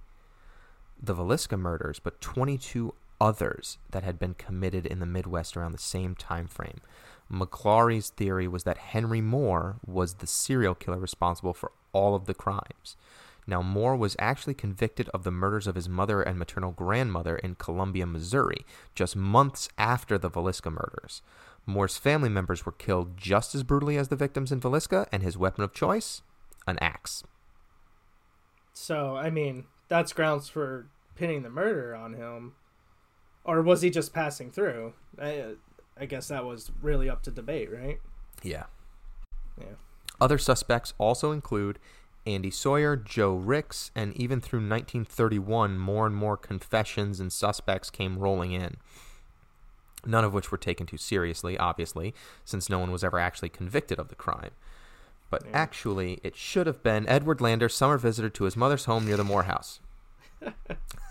the Villisca murders, but 22 others that had been committed in the Midwest around the same time frame. McClary's theory was that Henry Moore was the serial killer responsible for all of the crimes. Now, Moore was actually convicted of the murders of his mother and maternal grandmother in Columbia, Missouri, just months after the Villisca murders. Moore's family members were killed just as brutally as the victims in Villisca, and his weapon of choice? an axe. So I mean, that's grounds for pinning the murder on him, or was he just passing through? I, I guess that was really up to debate, right? Yeah. Yeah. Other suspects also include Andy Sawyer, Joe Ricks, and even through 1931, more and more confessions and suspects came rolling in. None of which were taken too seriously, obviously, since no one was ever actually convicted of the crime. But Yeah. actually, it should have been Edward Lander, summer visitor to his mother's home near the Moore house. [laughs]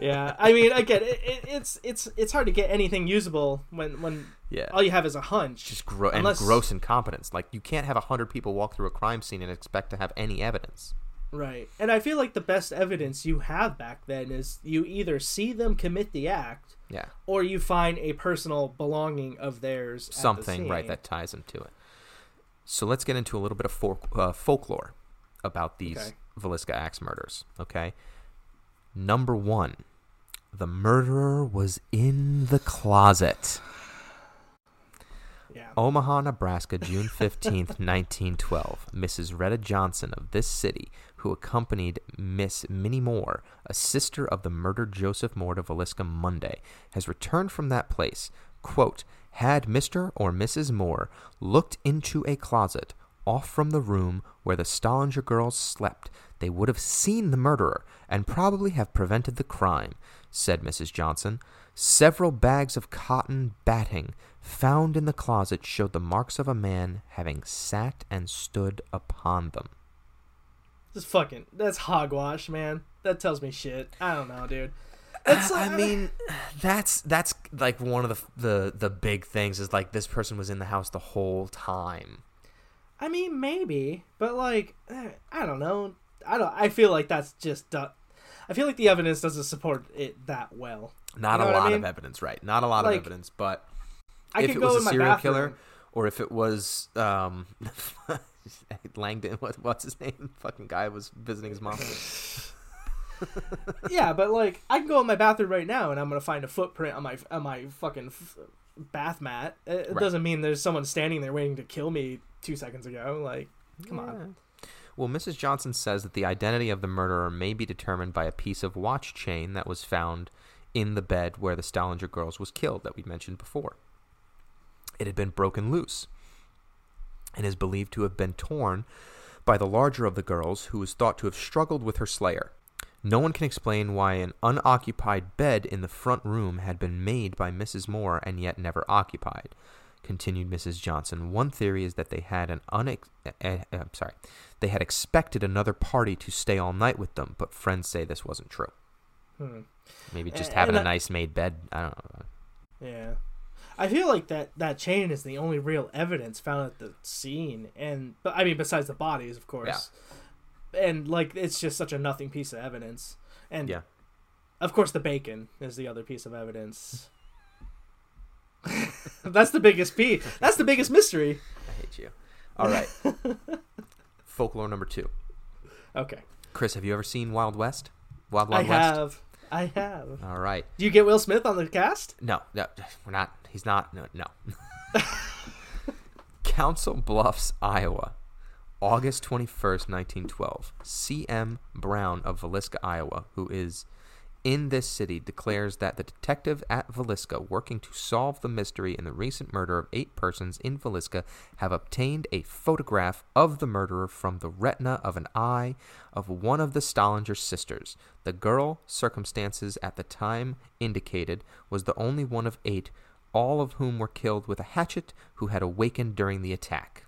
yeah, I mean, I get it, it. It's it's it's hard to get anything usable when when Yeah. all you have is a hunch. Just gro- Unless- and gross incompetence. Like, you can't have a hundred people walk through a crime scene and expect to have any evidence. Right. And I feel like the best evidence you have back then is you either see them commit the act Yeah. or you find a personal belonging of theirs. at the something right that ties them to it. So let's get into a little bit of folk, uh, folklore about these Okay. Villisca axe murders. Okay, number one, the murderer was in the closet. Yeah. Omaha, Nebraska, June 15th, 1912. [laughs] Mrs. Retta Johnson of this city, who accompanied Miss Minnie Moore, a sister of the murdered Joseph Moore to Villisca Monday, has returned from that place. Quote, had Mr. or Mrs. Moore looked into a closet off from the room where the Stillinger girls slept, they would have seen the murderer and probably have prevented the crime, said Mrs. Johnson. Several bags of cotton batting found in the closet showed the marks of a man having sat and stood upon them. Just fucking. That's hogwash, man. That tells me shit. I don't know, dude. It's, [sighs] I mean, that's that's like one of the the the big things is like this person was in the house the whole time. I mean, maybe, but like, eh, I don't know. I don't. I feel like that's just. Uh, I feel like the evidence doesn't support it that well. Not You know a what I lot of evidence, right? Not a lot Like, of evidence, but I if could it go was in a my serial bathroom. killer or if it was um [laughs] Langdon what, what's his name? [laughs] Fucking guy was visiting his mom. yeah, but like, I can go in my bathroom right now and I'm gonna find a footprint on my on my fucking f- bath mat. It, it Right. doesn't mean there's someone standing there waiting to kill me two seconds ago. Like, come on. Well, Mrs. Johnson says that the identity of the murderer may be determined by a piece of watch chain that was found in the bed where the Stillinger girls was killed that we mentioned before. It had been broken loose and is believed to have been torn by the larger of the girls who was thought to have struggled with her slayer. No one can explain why an unoccupied bed in the front room had been made by Mrs. Moore and yet never occupied. Continued Mrs. Johnson. One theory is that they had an unex- uh, uh, I'm sorry, they had expected another party to stay all night with them, but friends say this wasn't true. Hmm. Maybe just And having a I- nice made bed. I don't know. Yeah. I feel like that that chain is the only real evidence found at the scene, and but I mean besides the bodies, of course. Yeah. And like it's just such a nothing piece of evidence, and Yeah. of course the bacon is the other piece of evidence. [laughs] That's the biggest piece. That's the biggest mystery. I hate you. All right. [laughs] Folklore number two. Okay, Chris, have you ever seen Wild West? Wild I Wild West? have. I have. All right. Do you get Will Smith on the cast? No, no, we're not. He's not. No, no. [laughs] Council Bluffs, Iowa, August 21st, 1912. C.M. Brown of Villisca, Iowa, who is in this city, declares that the detective at Villisca working to solve the mystery in the recent murder of eight persons in Villisca have obtained a photograph of the murderer from the retina of an eye of one of the Stillinger sisters. The girl, circumstances at the time indicated, was the only one of eight, all of whom were killed with a hatchet, who had awakened during the attack.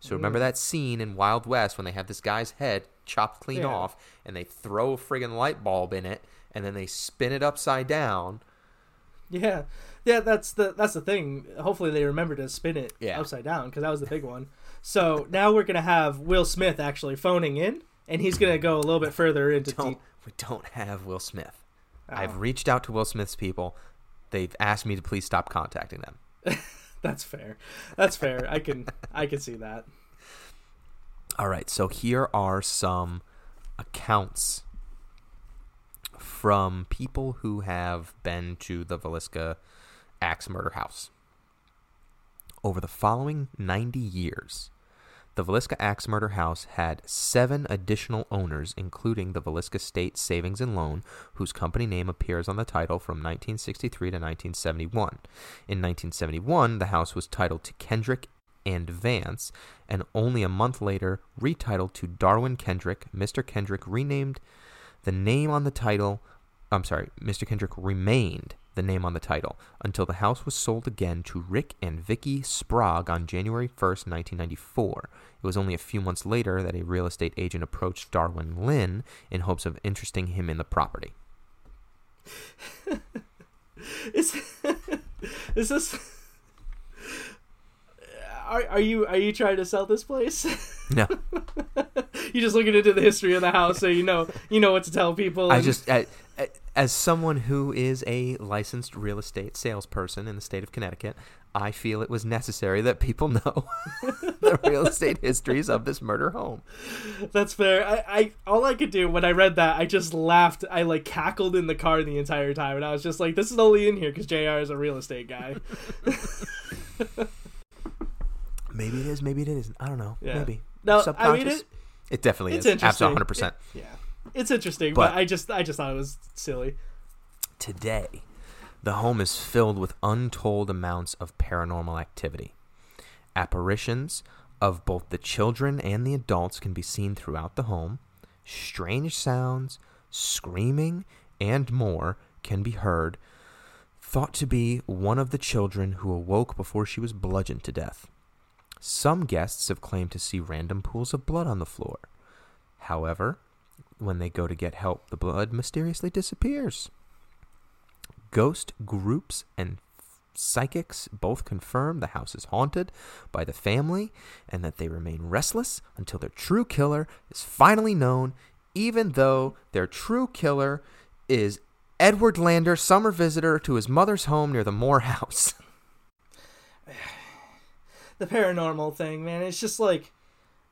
So mm. remember that scene in Wild West when they have this guy's head chopped clean Yeah. off and they throw a friggin' light bulb in it and then they spin it upside down. Yeah, yeah. That's the that's the thing. Hopefully they remember to spin it Yeah. upside down because that was the big one. So now we're gonna have Will Smith actually phoning in, and he's gonna go a little bit further into. Don't deep- we don't have Will Smith. Oh. I've reached out to Will Smith's people. They've asked me to please stop contacting them. [laughs] That's fair. That's fair. I can I can see that. [laughs] All right, so here are some accounts from people who have been to the Villisca Axe Murder House. Over the following 90 years, The Villisca Axe Murder House had seven additional owners, including the Villisca State Savings and Loan, whose company name appears on the title from 1963 to 1971. In 1971, the house was titled to Kendrick and Vance, and only a month later retitled to Darwin Kendrick. Mr. Kendrick renamed the name on the title. I'm sorry, Mr. Kendrick remained the name on the title until the house was sold again to Rick and Vicky Sprague on January 1st, 1994. It was only a few months later that a real estate agent approached Darwin Linn in hopes of interesting him in the property. [laughs] [laughs] is is this are, are you are you trying to sell this place? [laughs] No, you just looking into the history of the house, so you know you know what to tell people. I just I, I- as someone who is a licensed real estate salesperson in the state of Connecticut, I feel it was necessary that people [laughs] know [laughs] the real estate histories of this murder home. That's fair. I, I all I could do when I read that, I just laughed. I like cackled in the car the entire time, and I was just like, "This is only in here because Jr. is a real estate guy." Maybe it is, maybe it isn't. I don't know. Yeah. Maybe. No, I mean Subconscious. it. It definitely It's is. interesting. Absolutely 100%. Yeah, it's interesting, but, But- I just I just thought it was silly. Today, the home is filled with untold amounts of paranormal activity. Apparitions of both the children and the adults can be seen throughout the home. Strange sounds, screaming, and more can be heard, thought to be one of the children who awoke before she was bludgeoned to death. Some guests have claimed to see random pools of blood on the floor. However, when they go to get help, the blood mysteriously disappears. Ghost groups and psychics both confirm the house is haunted by the family and that they remain restless until their true killer is finally known, even though their true killer is Edward Lander, summer visitor to his mother's home near the Moore house. The paranormal thing, man. It's just like,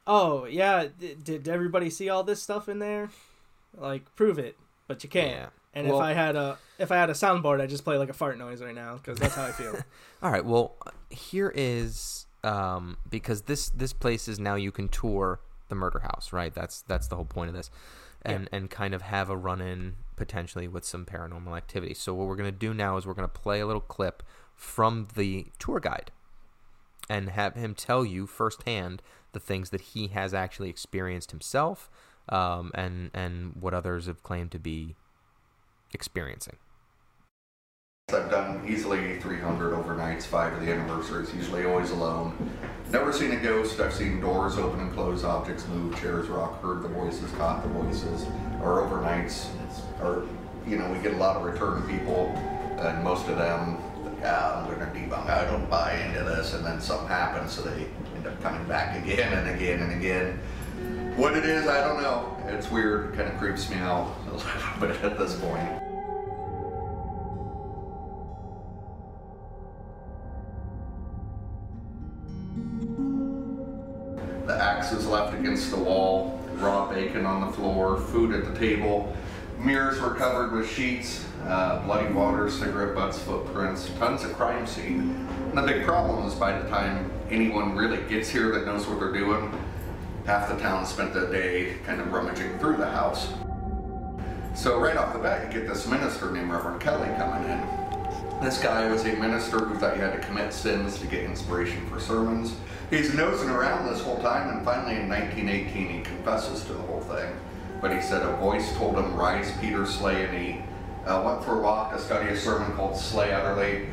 oh yeah, d- did everybody see all this stuff in there? Like, prove it, but you can't. Yeah. And Well- if I had a if I had a soundboard, I'd just play like a fart noise right now because that's how I feel. [laughs] All right. Well, here is um, because this this place is now you can tour the murder house, right? That's that's the whole point of this, and and kind of have a run in potentially with some paranormal activity. So what we're gonna do now is we're gonna play a little clip from the tour guide, and have him tell you firsthand the things that he has actually experienced himself, um, and and what others have claimed to be experiencing. I've done easily 300 overnights, five of the anniversaries, usually always alone. Never seen a ghost. I've seen doors open and close, objects move, chairs rock, heard the voices, caught the voices. Or overnights, or you know, we get a lot of return people, and most of them, yeah, I'm going to debunk. I don't buy into this, and then something happens, so they end up coming back again and again and again. What it is, I don't know. It's weird. it Kind of creeps me out [laughs] a little bit at this point. The axe is left against the wall, raw bacon on the floor, food at the table. Mirrors were covered with sheets, uh, bloody water, cigarette butts, footprints, tons of crime scene. And the big problem is by the time anyone really gets here that knows what they're doing, half the town spent the day kind of rummaging through the house. So right off the bat, you get this minister named Reverend Kelly coming in. This guy was a minister who thought you had to commit sins to get inspiration for sermons. He's nosing around this whole time, and finally in 1918 he confesses to the whole thing. But he said a voice told him, Rise, Peter, slay, and he uh, went for a walk to study a sermon called Slay Utterly.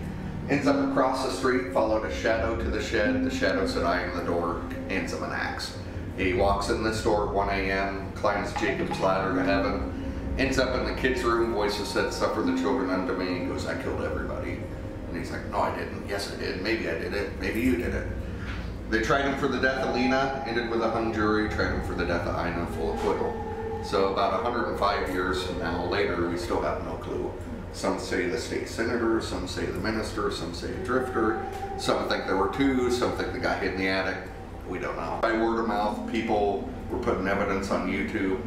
Ends up across the street, followed a shadow to the shed. The shadow said, I am the door, hands him an axe. He walks in this door at 1 a.m., climbs Jacob's ladder to heaven, ends up in the kids' room. Voices said, Suffer the children unto me. He goes, I killed everybody. And he's like, No, I didn't. Yes, I did. Maybe I did it. Maybe you did it. They tried him for the death of Lena, ended with a hung jury, tried him for the death of Ina, full acquittal. So about 105 years from now later, we still have no clue. Some say the state senator, some say the minister, some say a drifter, some think there were two, some think the guy hid in the attic. We don't know. By word of mouth, people were putting evidence on YouTube.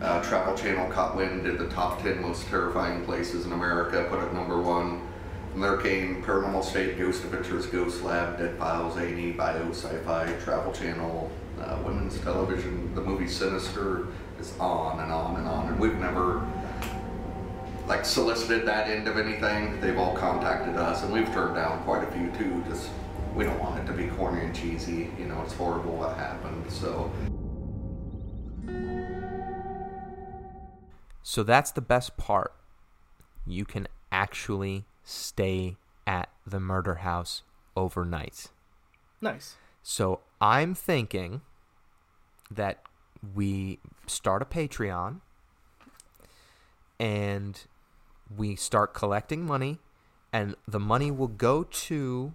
Uh, Travel Channel caught wind, did the top 10 most terrifying places in America, put it number one. And there came Paranormal State, Ghost Adventures, Ghost Lab, Dead Files, A&E, Bio, Sci-Fi, Travel Channel, uh, Women's Television, the movie Sinister is on and on and on. And we've never like solicited that end of anything. They've all contacted us, and we've turned down quite a few too. Just we don't want it to be corny and cheesy. You know, it's horrible what happened. So So that's the best part. You can actually stay at the murder house overnight. Nice. So I'm thinking that we start a Patreon and we start collecting money, and the money will go to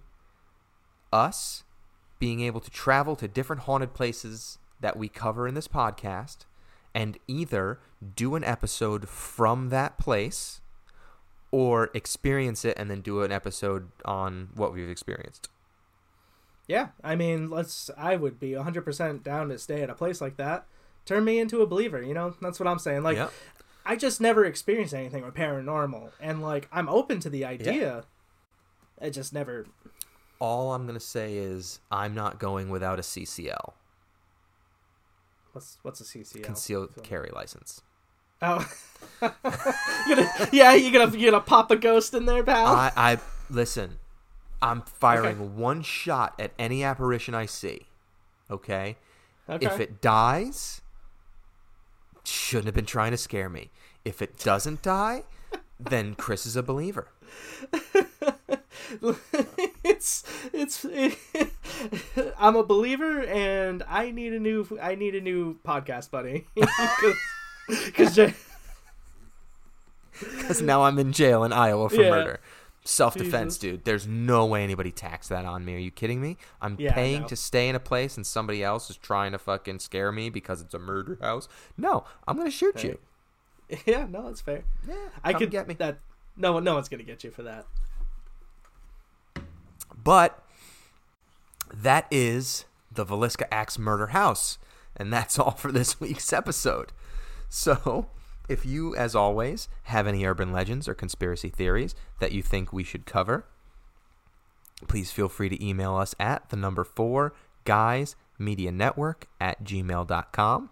us being able to travel to different haunted places that we cover in this podcast and either do an episode from that place or experience it and then do an episode on what we've experienced. Yeah, I mean, let's. I would be 100% down to stay at a place like that. Turn me into a believer, you know? That's what I'm saying. Like, Yep. I just never experienced anything with paranormal. And, like, I'm open to the idea. It just never. All I'm going to say is I'm not going without a CCL, What's what's a CCL? concealed carry license. Oh. [laughs] you gonna, yeah, you're gonna you're gonna pop a ghost in there, pal? I, I listen. I'm firing Okay. one shot at any apparition I see. Okay? okay. If it dies, shouldn't have been trying to scare me. If it doesn't die, then Chris is a believer. [laughs] it's it's [laughs] I'm a believer and I need a new I need a new podcast buddy [laughs] because Because now I'm in jail in Iowa for Yeah. murder. Self defense, mm-hmm. dude. There's no way anybody taxed that on me. Are you kidding me? I'm Yeah, paying to stay in a place and somebody else is trying to fucking scare me because it's a murder house. No, I'm gonna shoot you. [laughs] yeah no that's fair Yeah, I could get me. that no one no one's gonna get you for that But that is the Villisca Axe Murder House. And that's [laughs] all for this week's episode. So, if you, as always, have any urban legends or conspiracy theories that you think we should cover, please feel free to email us at the number four guys media network at gmail.com.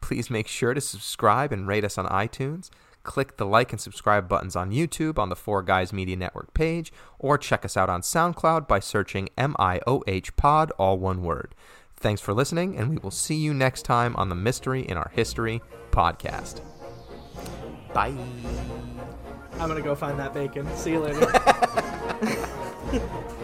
Please make sure to subscribe and rate us on iTunes. Click the like and subscribe buttons on YouTube on the Four Guys Media Network page, or check us out on SoundCloud by searching MIOH Pod, all one word. Thanks for listening, and we will see you next time on the Mystery in Our History podcast. Bye. I'm gonna go find that bacon see you later [laughs]